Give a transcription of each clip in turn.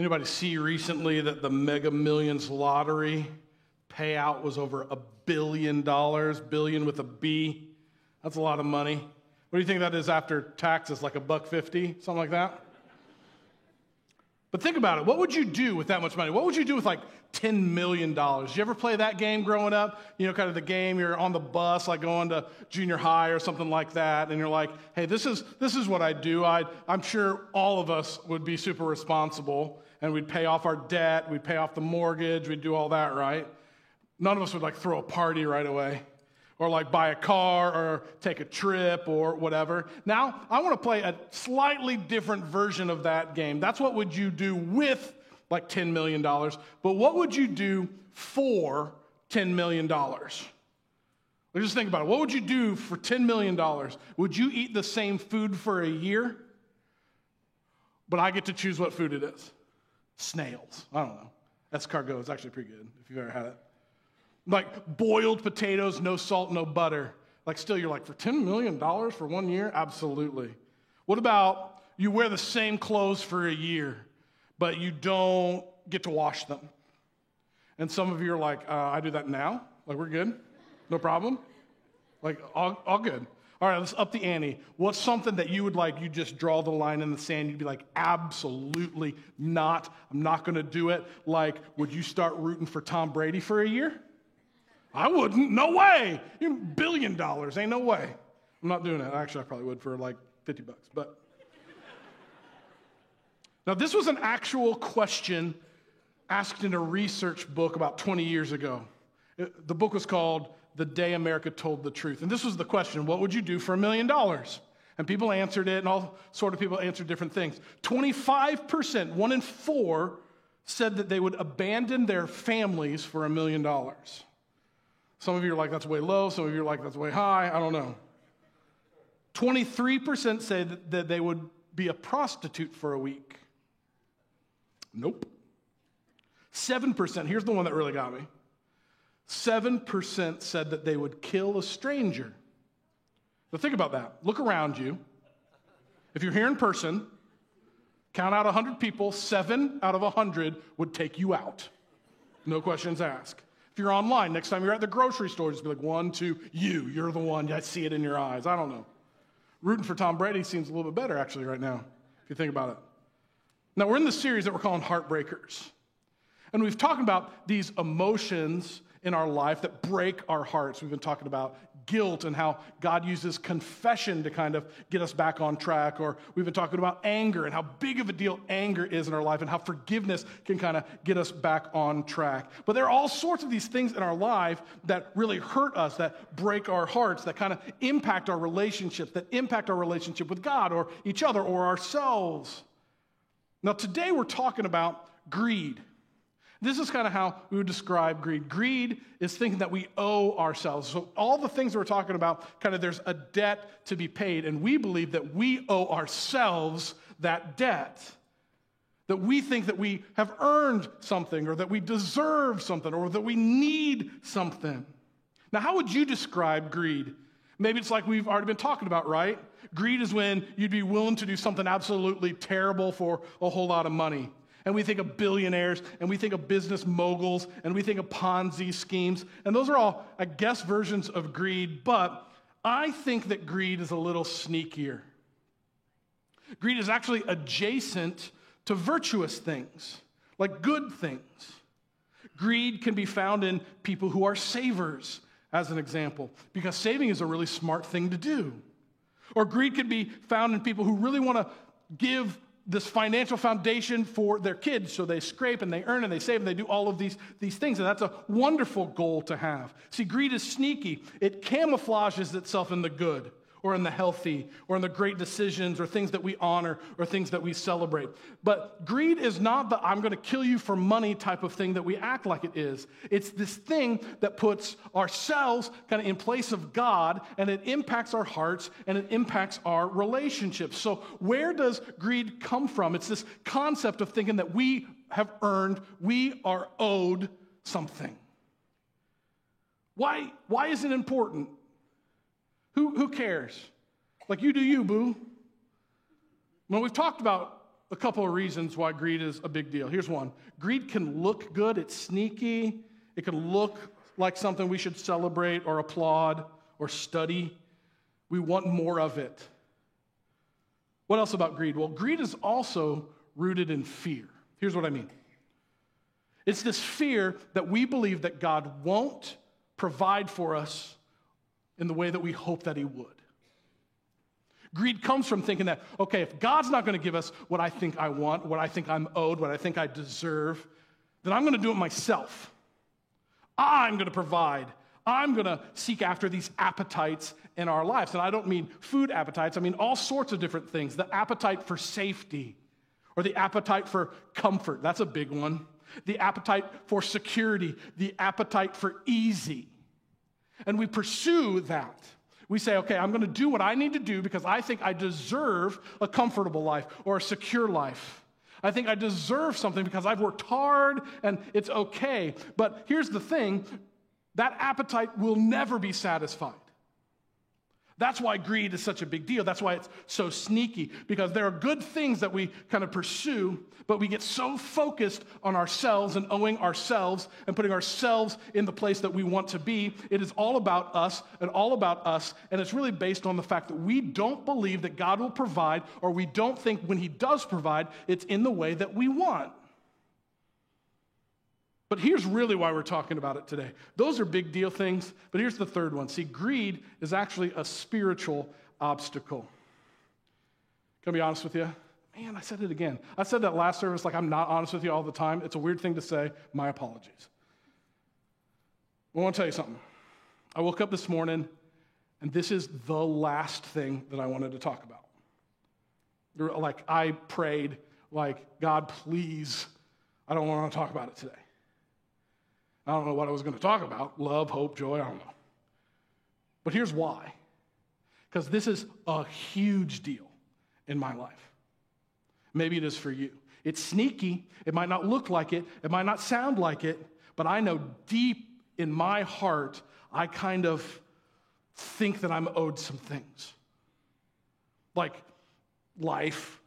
Anybody see recently that the Mega Millions lottery payout was over a billion dollars, billion with a B? That's a lot of money. What do you think that is after taxes, like a buck fifty, something like that? But think about it. What would you do with that much money? What would you do with like $10 million? Did you ever play that game growing up? You know, kind of the game you're on the bus, like going to junior high or something like that, and you're like, hey, this is, this is what I do. I, I'm sure all of us would be super responsible, and we'd pay off our debt, we'd pay off the mortgage, we'd do all that, right? None of us would like throw a party right away or like buy a car or take a trip or whatever. Now, I want to play a slightly different version of that game. That's what would you do with like $10 million, but what would you do for $10 million? Just think about it. What would you do for $10 million? Would you eat the same food for a year? But I get to choose what food it is. Snails. I don't know. Escargot is actually pretty good if you've ever had it. Like boiled potatoes, no salt, no butter. Like, still, you're like, for $10 million for one year? Absolutely. What about you wear the same clothes for a year, but you don't get to wash them? And some of you are like, uh, I do that now. Like, we're good. No problem. Like, all, all good. All right, let's up the ante. What's something that you would like, you just draw the line in the sand, you'd be like, absolutely not. I'm not going to do it. Like, would you start rooting for Tom Brady for a year? I wouldn't. No way. You billion dollars. Ain't no way. I'm not doing it. Actually, I probably would for like 50 bucks. But now, this was an actual question asked in a research book about 20 years ago. The book was called The Day America Told the Truth. And this was the question What would you do for a million dollars? And people answered it, and all sort of people answered different things. 25%, one in four, said that they would abandon their families for a million dollars. Some of you are like, that's way low. Some of you are like, that's way high. I don't know. 23% say that, that they would be a prostitute for a week. Nope. 7%, here's the one that really got me 7% said that they would kill a stranger. Now, think about that. Look around you. If you're here in person, count out 100 people, seven out of 100 would take you out. No questions asked If you're online, next time you're at the grocery store, just be like, one, two, you, you're the one. I see it in your eyes. I don't know. Rooting for Tom Brady seems a little bit better, actually, right now, if you think about it. Now, we're in the series that we're calling Heartbreakers. And we've talked about these emotions in our life that break our hearts. We've been talking about guilt and how God uses confession to kind of get us back on track. Or we've been talking about anger and how big of a deal anger is in our life and how forgiveness can kind of get us back on track. But there are all sorts of these things in our life that really hurt us, that break our hearts, that kind of impact our relationships, that impact our relationship with God or each other or ourselves. Now, today we're talking about greed. This is kind of how we would describe greed. Greed is thinking that we owe ourselves. So, all the things we're talking about, kind of there's a debt to be paid, and we believe that we owe ourselves that debt. That we think that we have earned something, or that we deserve something, or that we need something. Now, how would you describe greed? Maybe it's like we've already been talking about, right? Greed is when you'd be willing to do something absolutely terrible for a whole lot of money and we think of billionaires, and we think of business moguls, and we think of Ponzi schemes. And those are all, I guess, versions of greed, but I think that greed is a little sneakier. Greed is actually adjacent to virtuous things, like good things. Greed can be found in people who are savers, as an example, because saving is a really smart thing to do. Or greed can be found in people who really want to give this financial foundation for their kids. So they scrape and they earn and they save and they do all of these, these things. And that's a wonderful goal to have. See, greed is sneaky, it camouflages itself in the good or in the healthy or in the great decisions or things that we honor or things that we celebrate. But greed is not the I'm going to kill you for money type of thing that we act like it is. It's this thing that puts ourselves kind of in place of God and it impacts our hearts and it impacts our relationships. So, where does greed come from? It's this concept of thinking that we have earned, we are owed something. Why, why is it important? Who, who cares? Like you do you, boo. Well, we've talked about a couple of reasons why greed is a big deal. Here's one greed can look good, it's sneaky, it can look like something we should celebrate or applaud or study. We want more of it. What else about greed? Well, greed is also rooted in fear. Here's what I mean it's this fear that we believe that God won't provide for us in the way that we hope that He would. Greed comes from thinking that, okay, if God's not going to give us what I think I want, what I think I'm owed, what I think I deserve, then I'm going to do it myself. I'm going to provide. I'm going to seek after these appetites in our lives. And I don't mean food appetites, I mean all sorts of different things. The appetite for safety or the appetite for comfort. That's a big one. The appetite for security, the appetite for easy. And we pursue that. We say, okay, I'm going to do what I need to do because I think I deserve a comfortable life or a secure life. I think I deserve something because I've worked hard and it's okay. But here's the thing that appetite will never be satisfied. That's why greed is such a big deal. That's why it's so sneaky, because there are good things that we kind of pursue, but we get so focused on ourselves and owing ourselves and putting ourselves in the place that we want to be. It is all about us and all about us, and it's really based on the fact that we don't believe that God will provide, or we don't think when He does provide, it's in the way that we want. But here's really why we're talking about it today. Those are big deal things, but here's the third one. See, greed is actually a spiritual obstacle. Can I be honest with you? Man, I said it again. I said that last service like I'm not honest with you all the time. It's a weird thing to say. My apologies. I want to tell you something. I woke up this morning, and this is the last thing that I wanted to talk about. Like, I prayed, like, God, please, I don't want to talk about it today. I don't know what I was going to talk about love, hope, joy, I don't know. But here's why because this is a huge deal in my life. Maybe it is for you. It's sneaky, it might not look like it, it might not sound like it, but I know deep in my heart, I kind of think that I'm owed some things. Like life,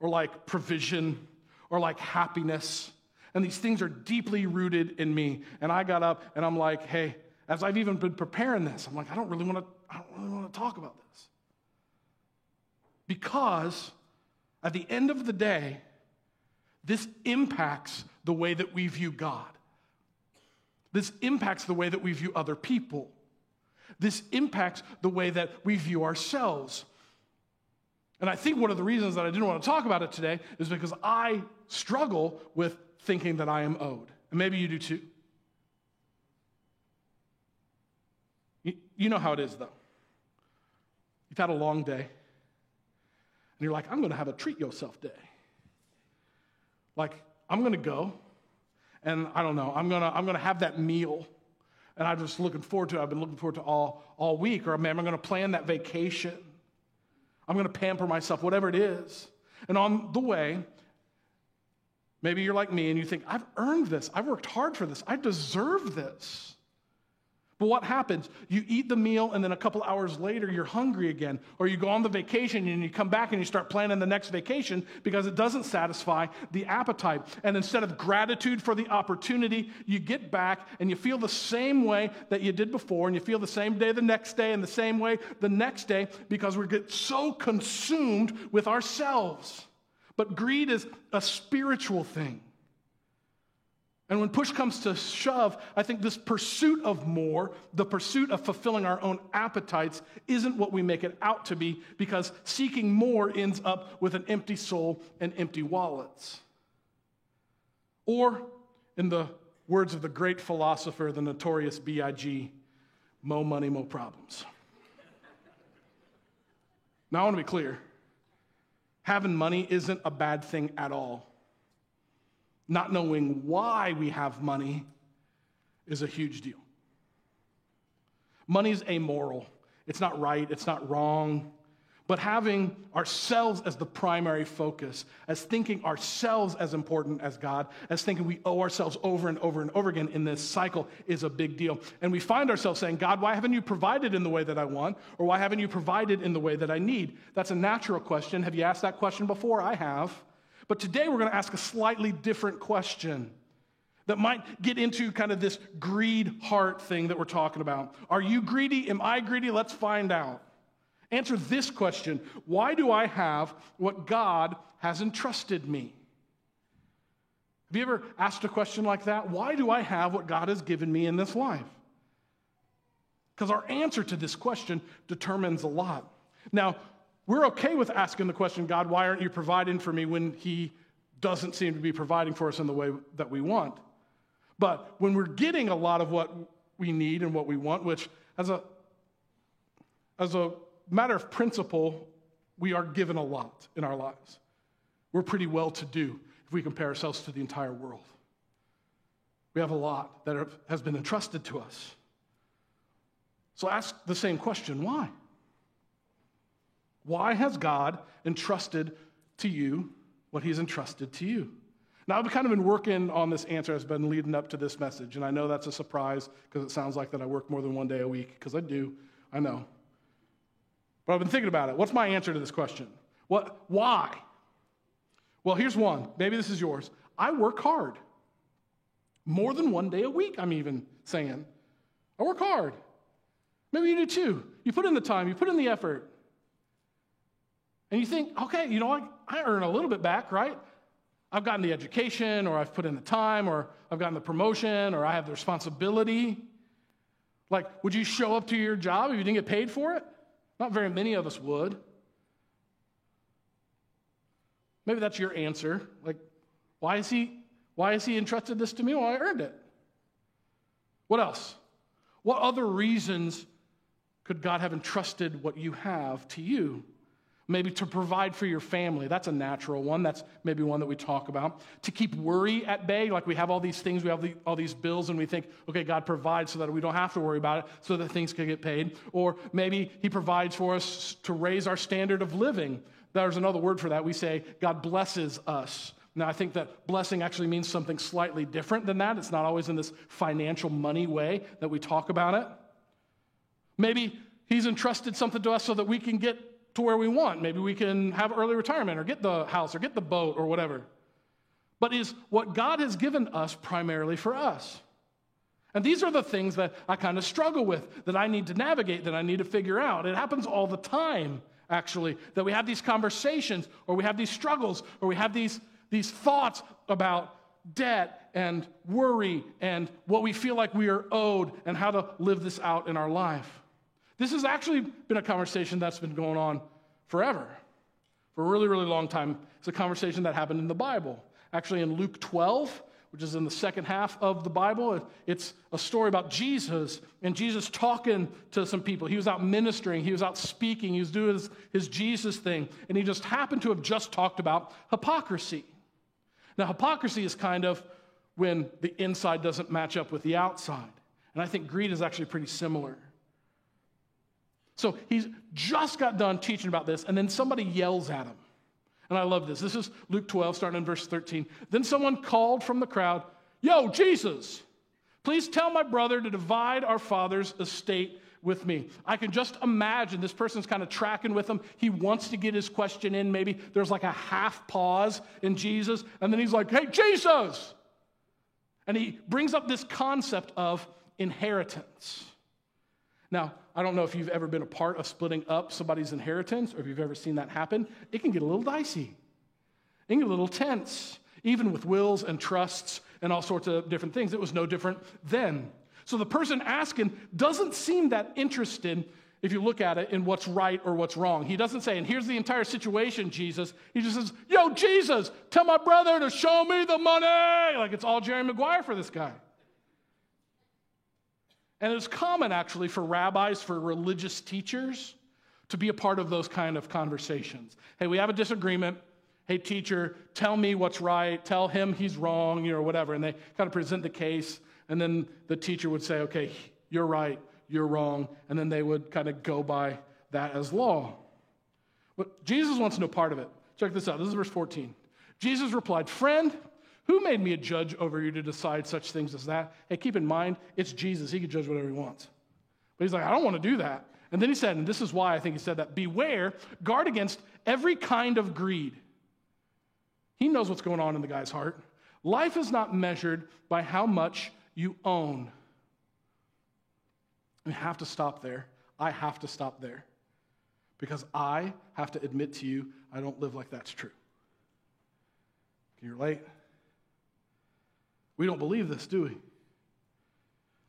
or like provision, or like happiness and these things are deeply rooted in me. And I got up and I'm like, hey, as I've even been preparing this, I'm like, I don't really want to, I don't really want to talk about this. Because at the end of the day, this impacts the way that we view God. This impacts the way that we view other people. This impacts the way that we view ourselves. And I think one of the reasons that I didn't want to talk about it today is because I struggle with thinking that I am owed. And maybe you do too. You, know how it is, though. You've had a long day, and you're like, I'm going to have a treat yourself day. Like, I'm going to go, and I don't know, I'm going to I'm going to have that meal. And I'm just looking forward to it. I've been looking forward to all, all week. Or man, I'm going to plan that vacation. I'm going to pamper myself, whatever it is. And on the way, Maybe you're like me and you think, I've earned this. I've worked hard for this. I deserve this. But what happens? You eat the meal, and then a couple hours later, you're hungry again. Or you go on the vacation and you come back and you start planning the next vacation because it doesn't satisfy the appetite. And instead of gratitude for the opportunity, you get back and you feel the same way that you did before, and you feel the same day the next day, and the same way the next day because we get so consumed with ourselves. But greed is a spiritual thing. And when push comes to shove, I think this pursuit of more, the pursuit of fulfilling our own appetites, isn't what we make it out to be because seeking more ends up with an empty soul and empty wallets. Or, in the words of the great philosopher, the notorious B.I.G., mo money, mo problems. now, I want to be clear having money isn't a bad thing at all. Not knowing why we have money is a huge deal. Money's amoral. It's not right, it's not wrong. But having ourselves as the primary focus, as thinking ourselves as important as God, as thinking we owe ourselves over and over and over again in this cycle is a big deal. And we find ourselves saying, God, why haven't you provided in the way that I want? Or why haven't you provided in the way that I need? That's a natural question. Have you asked that question before? I have. But today we're going to ask a slightly different question that might get into kind of this greed heart thing that we're talking about. Are you greedy? Am I greedy? Let's find out. Answer this question Why do I have what God has entrusted me? Have you ever asked a question like that? Why do I have what God has given me in this life? Because our answer to this question determines a lot. Now, we're okay with asking the question, God, why aren't you providing for me when He doesn't seem to be providing for us in the way that we want? But when we're getting a lot of what we need and what we want, which as a, as a matter of principle, we are given a lot in our lives. We're pretty well to do if we compare ourselves to the entire world. We have a lot that has been entrusted to us. So ask the same question why? Why has God entrusted to you what He's entrusted to you? Now, I've kind of been working on this answer as been leading up to this message, and I know that's a surprise because it sounds like that I work more than one day a week, because I do. I know. But I've been thinking about it. What's my answer to this question? What, why? Well, here's one. Maybe this is yours. I work hard. More than one day a week, I'm even saying. I work hard. Maybe you do too. You put in the time, you put in the effort. And you think, okay, you know what? I earn a little bit back, right? I've gotten the education, or I've put in the time, or I've gotten the promotion, or I have the responsibility. Like, would you show up to your job if you didn't get paid for it? Not very many of us would. Maybe that's your answer. Like, why is he why has he entrusted this to me? Well, I earned it. What else? What other reasons could God have entrusted what you have to you? Maybe to provide for your family. That's a natural one. That's maybe one that we talk about. To keep worry at bay, like we have all these things, we have the, all these bills, and we think, okay, God provides so that we don't have to worry about it, so that things can get paid. Or maybe He provides for us to raise our standard of living. There's another word for that. We say, God blesses us. Now, I think that blessing actually means something slightly different than that. It's not always in this financial money way that we talk about it. Maybe He's entrusted something to us so that we can get to where we want. Maybe we can have early retirement or get the house or get the boat or whatever. But is what God has given us primarily for us? And these are the things that I kind of struggle with, that I need to navigate, that I need to figure out. It happens all the time, actually, that we have these conversations or we have these struggles or we have these, these thoughts about debt and worry and what we feel like we are owed and how to live this out in our life. This has actually been a conversation that's been going on forever, for a really, really long time. It's a conversation that happened in the Bible. Actually, in Luke 12, which is in the second half of the Bible, it's a story about Jesus and Jesus talking to some people. He was out ministering, he was out speaking, he was doing his, his Jesus thing, and he just happened to have just talked about hypocrisy. Now, hypocrisy is kind of when the inside doesn't match up with the outside. And I think greed is actually pretty similar. So he's just got done teaching about this, and then somebody yells at him. And I love this. This is Luke 12, starting in verse 13. Then someone called from the crowd, Yo, Jesus, please tell my brother to divide our father's estate with me. I can just imagine this person's kind of tracking with him. He wants to get his question in. Maybe there's like a half pause in Jesus, and then he's like, Hey, Jesus! And he brings up this concept of inheritance. Now, I don't know if you've ever been a part of splitting up somebody's inheritance or if you've ever seen that happen. It can get a little dicey, it can get a little tense, even with wills and trusts and all sorts of different things. It was no different then. So the person asking doesn't seem that interested, if you look at it, in what's right or what's wrong. He doesn't say, and here's the entire situation, Jesus. He just says, Yo, Jesus, tell my brother to show me the money. Like it's all Jerry Maguire for this guy. And it's common, actually, for rabbis, for religious teachers, to be a part of those kind of conversations. Hey, we have a disagreement. Hey, teacher, tell me what's right. Tell him he's wrong, you know, whatever. And they kind of present the case. And then the teacher would say, okay, you're right, you're wrong. And then they would kind of go by that as law. But Jesus wants no part of it. Check this out. This is verse 14. Jesus replied, Friend, who made me a judge over you to decide such things as that? Hey, keep in mind, it's Jesus. He can judge whatever he wants. But he's like, I don't want to do that. And then he said, and this is why I think he said that Beware, guard against every kind of greed. He knows what's going on in the guy's heart. Life is not measured by how much you own. We have to stop there. I have to stop there. Because I have to admit to you, I don't live like that's true. Can you relate? We don't believe this, do we?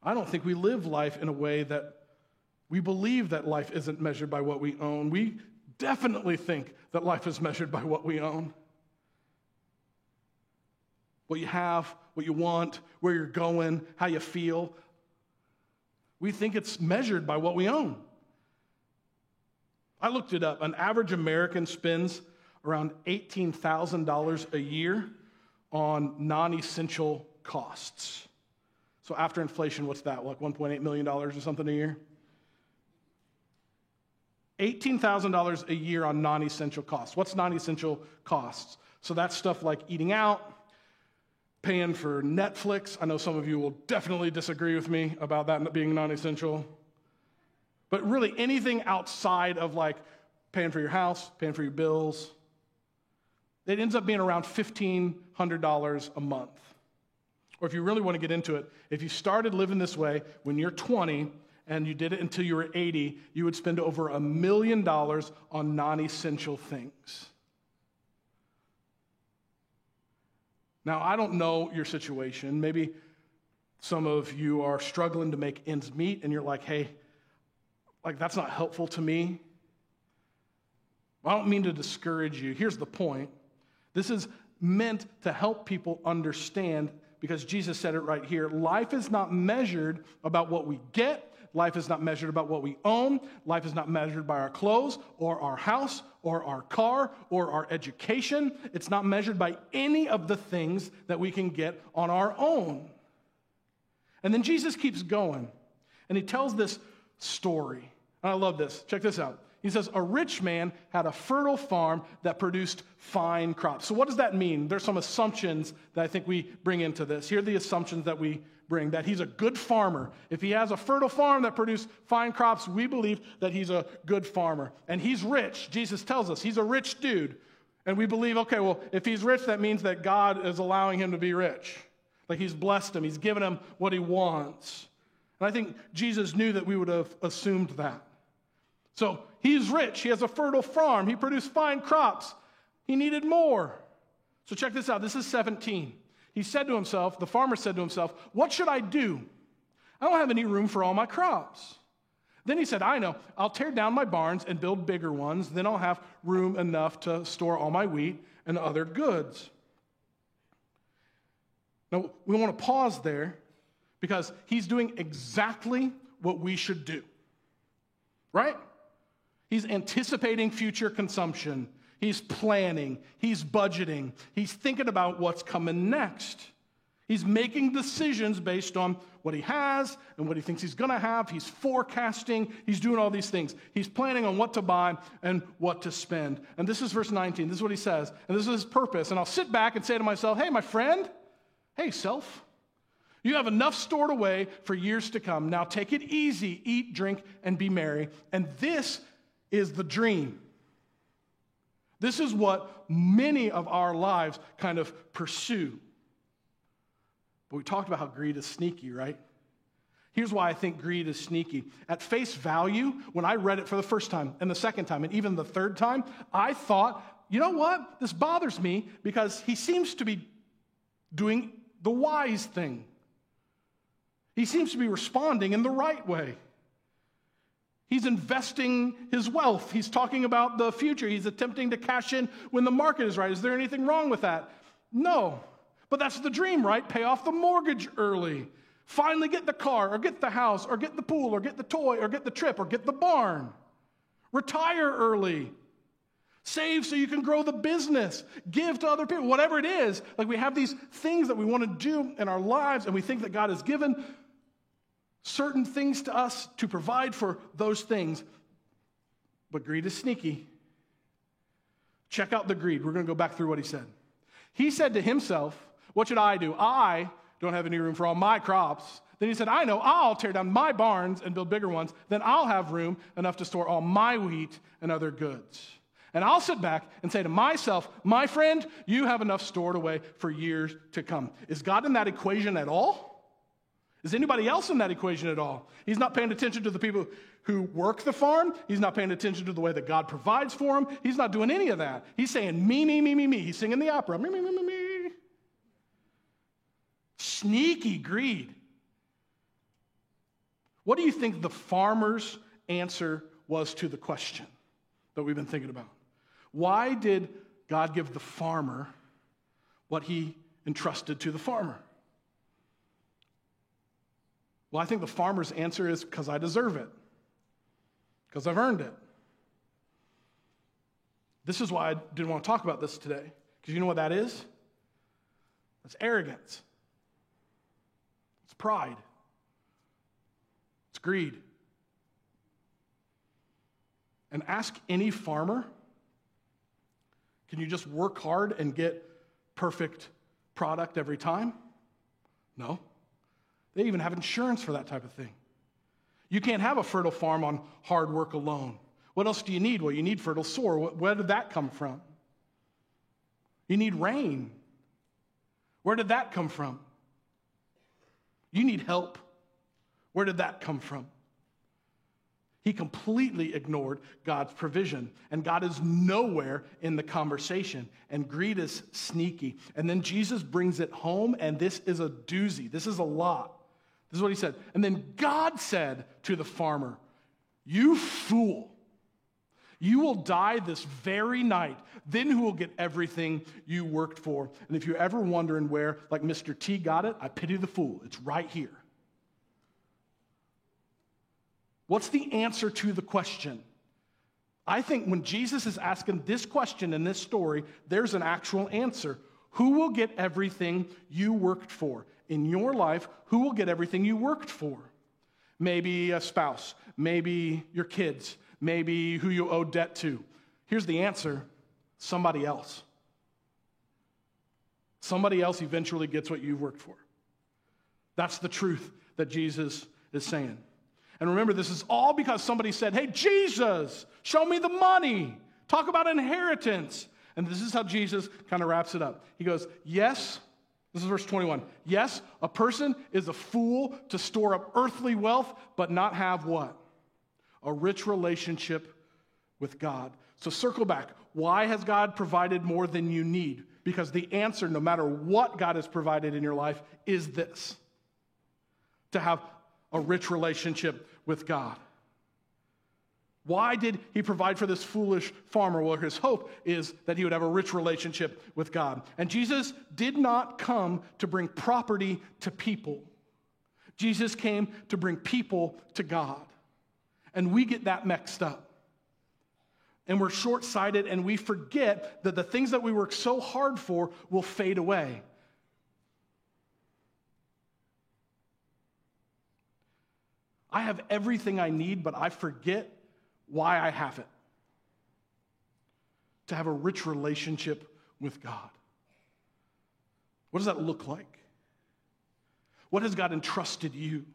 I don't think we live life in a way that we believe that life isn't measured by what we own. We definitely think that life is measured by what we own. What you have, what you want, where you're going, how you feel. We think it's measured by what we own. I looked it up. An average American spends around $18,000 a year on non essential costs. So after inflation, what's that? Like $1.8 million or something a year? $18,000 a year on non essential costs. What's non essential costs? So that's stuff like eating out, paying for Netflix. I know some of you will definitely disagree with me about that being non essential. But really, anything outside of like paying for your house, paying for your bills, it ends up being around $1,500 a month. Or if you really want to get into it, if you started living this way when you're 20 and you did it until you were 80, you would spend over a million dollars on non essential things. Now, I don't know your situation. Maybe some of you are struggling to make ends meet and you're like, hey, like that's not helpful to me. I don't mean to discourage you. Here's the point this is meant to help people understand because Jesus said it right here. Life is not measured about what we get. Life is not measured about what we own. Life is not measured by our clothes or our house or our car or our education. It's not measured by any of the things that we can get on our own. And then Jesus keeps going and he tells this story. And I love this. Check this out. He says, A rich man had a fertile farm that produced fine crops. So, what does that mean? There's some assumptions that I think we bring into this. Here are the assumptions that we bring that he's a good farmer. If he has a fertile farm that produced fine crops, we believe that he's a good farmer. And he's rich. Jesus tells us he's a rich dude. And we believe, okay, well, if he's rich, that means that God is allowing him to be rich. Like he's blessed him, he's given him what he wants. And I think Jesus knew that we would have assumed that. So he's rich. He has a fertile farm. He produced fine crops. He needed more. So check this out. This is 17. He said to himself, the farmer said to himself, What should I do? I don't have any room for all my crops. Then he said, I know, I'll tear down my barns and build bigger ones. Then I'll have room enough to store all my wheat and other goods. Now, we want to pause there because he's doing exactly what we should do, right? He's anticipating future consumption. He's planning. He's budgeting. He's thinking about what's coming next. He's making decisions based on what he has and what he thinks he's going to have. He's forecasting. He's doing all these things. He's planning on what to buy and what to spend. And this is verse 19. This is what he says. And this is his purpose. And I'll sit back and say to myself, hey, my friend, hey, self, you have enough stored away for years to come. Now take it easy, eat, drink, and be merry. And this is the dream. This is what many of our lives kind of pursue. But we talked about how greed is sneaky, right? Here's why I think greed is sneaky. At face value, when I read it for the first time and the second time and even the third time, I thought, you know what? This bothers me because he seems to be doing the wise thing. He seems to be responding in the right way. He's investing his wealth. He's talking about the future. He's attempting to cash in when the market is right. Is there anything wrong with that? No. But that's the dream, right? Pay off the mortgage early. Finally get the car, or get the house, or get the pool, or get the toy, or get the trip, or get the barn. Retire early. Save so you can grow the business. Give to other people, whatever it is. Like we have these things that we want to do in our lives, and we think that God has given certain things to us to provide for those things. But greed is sneaky. Check out the greed. We're going to go back through what he said. He said to himself, What should I do? I don't have any room for all my crops. Then he said, I know, I'll tear down my barns and build bigger ones. Then I'll have room enough to store all my wheat and other goods. And I'll sit back and say to myself, my friend, you have enough stored away for years to come. Is God in that equation at all? Is anybody else in that equation at all? He's not paying attention to the people who work the farm. He's not paying attention to the way that God provides for him. He's not doing any of that. He's saying, me, me, me, me, me. He's singing the opera, me, me, me, me, me. Sneaky greed. What do you think the farmer's answer was to the question that we've been thinking about? Why did God give the farmer what he entrusted to the farmer? Well, I think the farmer's answer is because I deserve it, because I've earned it. This is why I didn't want to talk about this today, because you know what that is? That's arrogance, it's pride, it's greed. And ask any farmer can you just work hard and get perfect product every time? No. They even have insurance for that type of thing. You can't have a fertile farm on hard work alone. What else do you need? Well, you need fertile soil. Where did that come from? You need rain. Where did that come from? You need help. Where did that come from? He completely ignored God's provision, and God is nowhere in the conversation. And greed is sneaky. And then Jesus brings it home, and this is a doozy. This is a lot. This is what he said. And then God said to the farmer, You fool, you will die this very night. Then who will get everything you worked for? And if you're ever wondering where, like Mr. T got it, I pity the fool. It's right here. What's the answer to the question? I think when Jesus is asking this question in this story, there's an actual answer. Who will get everything you worked for? In your life, who will get everything you worked for? Maybe a spouse, maybe your kids, maybe who you owe debt to. Here's the answer somebody else. Somebody else eventually gets what you've worked for. That's the truth that Jesus is saying. And remember, this is all because somebody said, Hey, Jesus, show me the money. Talk about inheritance. And this is how Jesus kind of wraps it up. He goes, Yes, this is verse 21. Yes, a person is a fool to store up earthly wealth, but not have what? A rich relationship with God. So circle back. Why has God provided more than you need? Because the answer, no matter what God has provided in your life, is this to have a rich relationship with God. Why did he provide for this foolish farmer? Well, his hope is that he would have a rich relationship with God. And Jesus did not come to bring property to people, Jesus came to bring people to God. And we get that mixed up. And we're short sighted and we forget that the things that we work so hard for will fade away. I have everything I need, but I forget why I have it. To have a rich relationship with God. What does that look like? What has God entrusted you?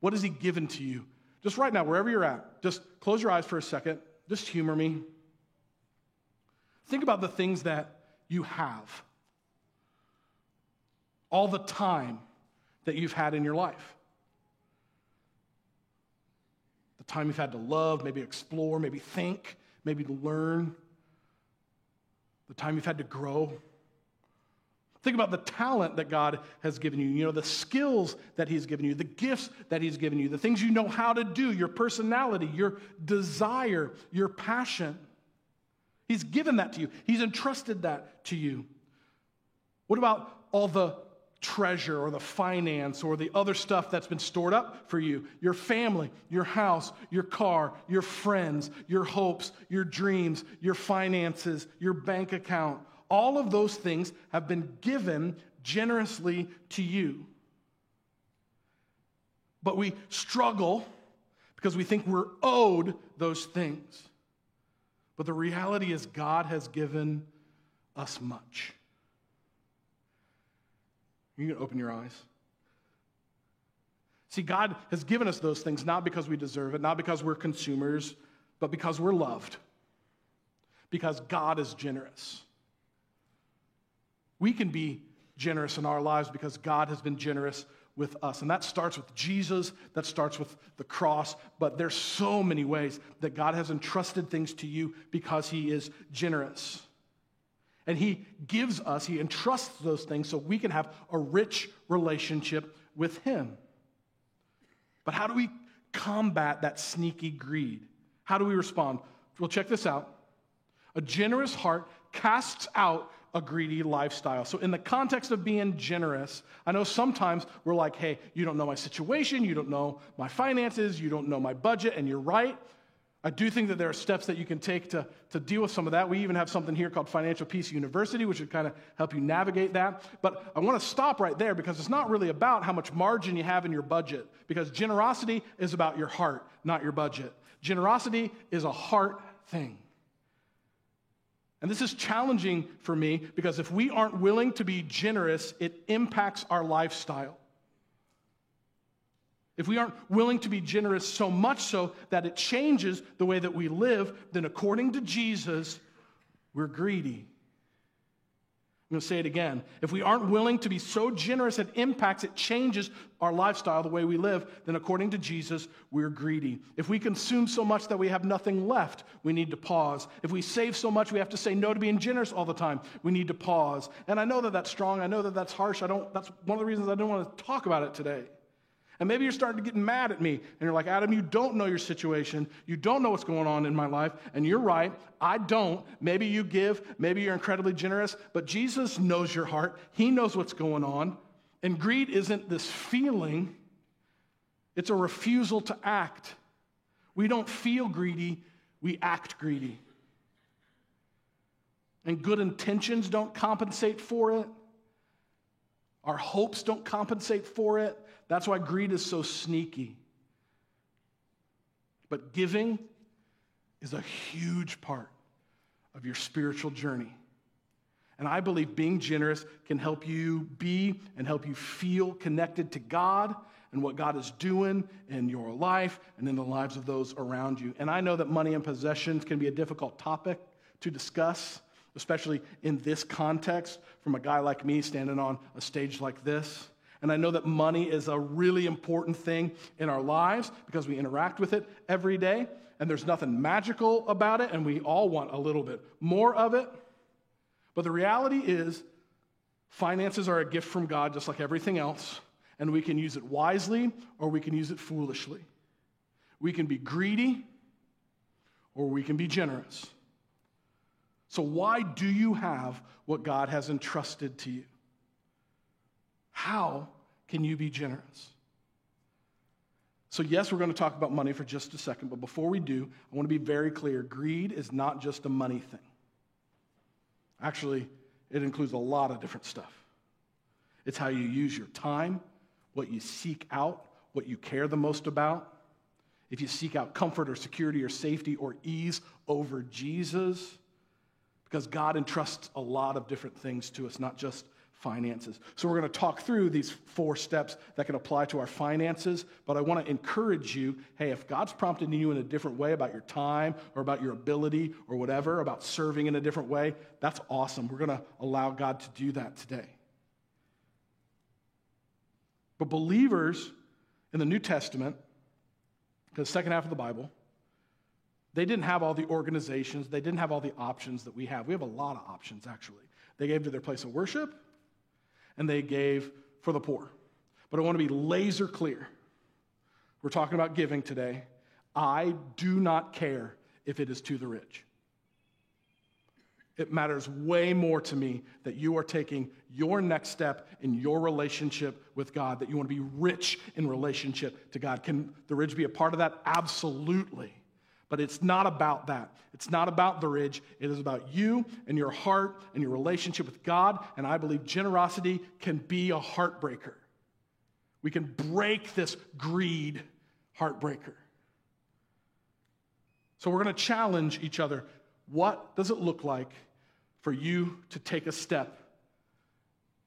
What has He given to you? Just right now, wherever you're at, just close your eyes for a second. Just humor me. Think about the things that you have, all the time that you've had in your life. Time you've had to love, maybe explore, maybe think, maybe learn, the time you've had to grow. Think about the talent that God has given you, you know, the skills that He's given you, the gifts that He's given you, the things you know how to do, your personality, your desire, your passion. He's given that to you, He's entrusted that to you. What about all the treasure or the finance or the other stuff that's been stored up for you your family, your house, your car, your friends, your hopes, your dreams, your finances, your bank account. All of those things have been given generously to you. But we struggle because we think we're owed those things. But the reality is, God has given us much. You can open your eyes. See, God has given us those things not because we deserve it, not because we're consumers, but because we're loved. because God is generous. We can be generous in our lives because God has been generous with us. And that starts with Jesus, that starts with the cross, but there's so many ways that God has entrusted things to you because he is generous. And he gives us, he entrusts those things so we can have a rich relationship with him. But how do we combat that sneaky greed? How do we respond? Well, check this out. A generous heart casts out a greedy lifestyle. So, in the context of being generous, I know sometimes we're like, hey, you don't know my situation, you don't know my finances, you don't know my budget, and you're right. I do think that there are steps that you can take to, to deal with some of that. We even have something here called Financial Peace University, which would kind of help you navigate that. But I want to stop right there because it's not really about how much margin you have in your budget, because generosity is about your heart, not your budget. Generosity is a heart thing. And this is challenging for me because if we aren't willing to be generous, it impacts our lifestyle. If we aren't willing to be generous so much so that it changes the way that we live, then according to Jesus, we're greedy. I'm going to say it again. If we aren't willing to be so generous, it impacts, it changes our lifestyle, the way we live, then according to Jesus, we're greedy. If we consume so much that we have nothing left, we need to pause. If we save so much, we have to say no to being generous all the time, we need to pause. And I know that that's strong. I know that that's harsh. I don't, that's one of the reasons I didn't want to talk about it today. And maybe you're starting to get mad at me and you're like, Adam, you don't know your situation. You don't know what's going on in my life. And you're right. I don't. Maybe you give. Maybe you're incredibly generous. But Jesus knows your heart. He knows what's going on. And greed isn't this feeling, it's a refusal to act. We don't feel greedy, we act greedy. And good intentions don't compensate for it. Our hopes don't compensate for it. That's why greed is so sneaky. But giving is a huge part of your spiritual journey. And I believe being generous can help you be and help you feel connected to God and what God is doing in your life and in the lives of those around you. And I know that money and possessions can be a difficult topic to discuss, especially in this context from a guy like me standing on a stage like this. And I know that money is a really important thing in our lives because we interact with it every day. And there's nothing magical about it, and we all want a little bit more of it. But the reality is, finances are a gift from God, just like everything else. And we can use it wisely or we can use it foolishly. We can be greedy or we can be generous. So, why do you have what God has entrusted to you? How can you be generous? So, yes, we're going to talk about money for just a second, but before we do, I want to be very clear greed is not just a money thing. Actually, it includes a lot of different stuff. It's how you use your time, what you seek out, what you care the most about. If you seek out comfort or security or safety or ease over Jesus, because God entrusts a lot of different things to us, not just finances. So, we're going to talk through these four steps that can apply to our finances, but I want to encourage you hey, if God's prompting you in a different way about your time or about your ability or whatever, about serving in a different way, that's awesome. We're going to allow God to do that today. But believers in the New Testament, the second half of the Bible, they didn't have all the organizations, they didn't have all the options that we have. We have a lot of options, actually. They gave to their place of worship, and they gave for the poor. But I want to be laser clear. We're talking about giving today. I do not care if it is to the rich. It matters way more to me that you are taking your next step in your relationship with God, that you want to be rich in relationship to God. Can the rich be a part of that? Absolutely. But it's not about that. It's not about the ridge. It is about you and your heart and your relationship with God. And I believe generosity can be a heartbreaker. We can break this greed heartbreaker. So we're going to challenge each other. What does it look like for you to take a step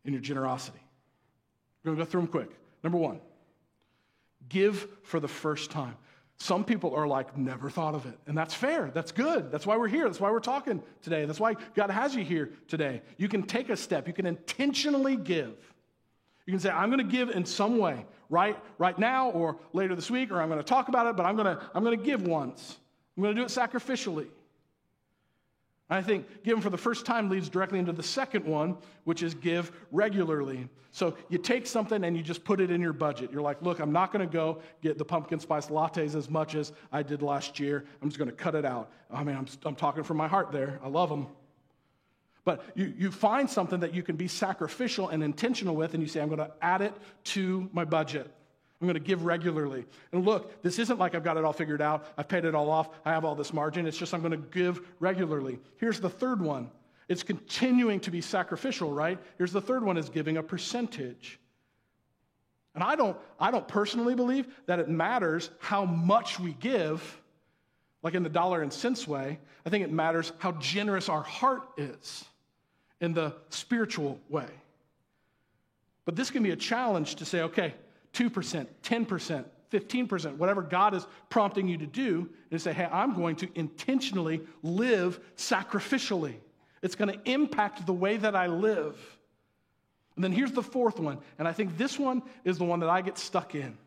in your generosity? We're going to go through them quick. Number one, give for the first time. Some people are like, never thought of it. And that's fair. That's good. That's why we're here. That's why we're talking today. That's why God has you here today. You can take a step. You can intentionally give. You can say, I'm going to give in some way, right, right now or later this week, or I'm going to talk about it, but I'm going to, I'm going to give once. I'm going to do it sacrificially. I think giving for the first time leads directly into the second one, which is give regularly. So you take something and you just put it in your budget. You're like, look, I'm not going to go get the pumpkin spice lattes as much as I did last year. I'm just going to cut it out. I mean, I'm, I'm talking from my heart there. I love them. But you, you find something that you can be sacrificial and intentional with, and you say, I'm going to add it to my budget. I'm going to give regularly. And look, this isn't like I've got it all figured out. I've paid it all off. I have all this margin. It's just I'm going to give regularly. Here's the third one it's continuing to be sacrificial, right? Here's the third one is giving a percentage. And I don't, I don't personally believe that it matters how much we give, like in the dollar and cents way. I think it matters how generous our heart is in the spiritual way. But this can be a challenge to say, okay, 2%, 10%, 15%, whatever God is prompting you to do, and say, hey, I'm going to intentionally live sacrificially. It's going to impact the way that I live. And then here's the fourth one, and I think this one is the one that I get stuck in.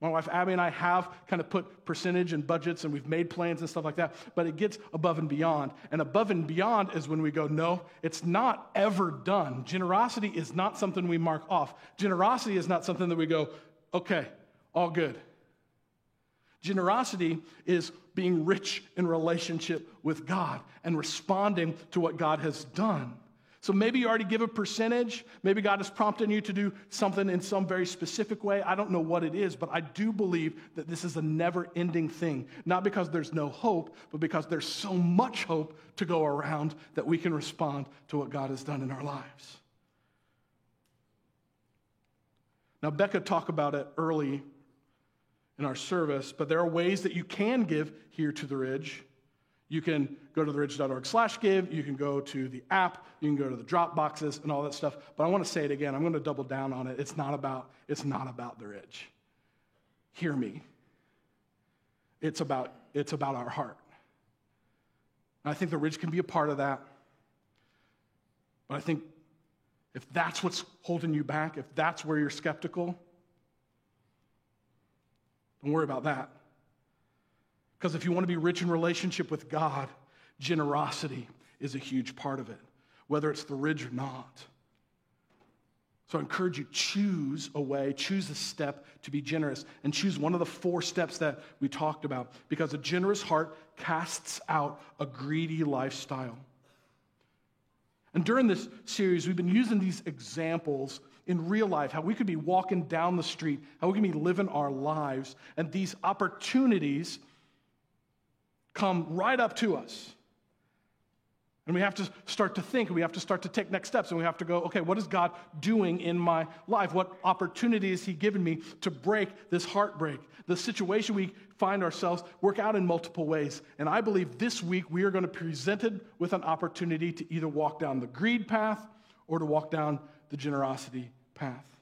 My wife Abby and I have kind of put percentage and budgets and we've made plans and stuff like that, but it gets above and beyond. And above and beyond is when we go, no, it's not ever done. Generosity is not something we mark off. Generosity is not something that we go, okay, all good. Generosity is being rich in relationship with God and responding to what God has done. So maybe you already give a percentage. Maybe God is prompting you to do something in some very specific way. I don't know what it is, but I do believe that this is a never ending thing. Not because there's no hope, but because there's so much hope to go around that we can respond to what God has done in our lives. Now, Becca talked about it early in our service, but there are ways that you can give here to the Ridge. You can go to theridge.org slash give. You can go to the app. You can go to the drop boxes and all that stuff. But I want to say it again. I'm going to double down on it. It's not about, it's not about the Ridge. Hear me. It's about, it's about our heart. And I think the Ridge can be a part of that. But I think if that's what's holding you back, if that's where you're skeptical, don't worry about that. Because if you want to be rich in relationship with God, generosity is a huge part of it, whether it's the ridge or not. So I encourage you, choose a way, choose a step to be generous, and choose one of the four steps that we talked about, because a generous heart casts out a greedy lifestyle. And during this series, we've been using these examples in real life, how we could be walking down the street, how we can be living our lives, and these opportunities come right up to us. And we have to start to think, we have to start to take next steps, and we have to go, okay, what is God doing in my life? What opportunity has He given me to break this heartbreak? The situation we find ourselves work out in multiple ways. And I believe this week we are going to be presented with an opportunity to either walk down the greed path or to walk down the generosity path.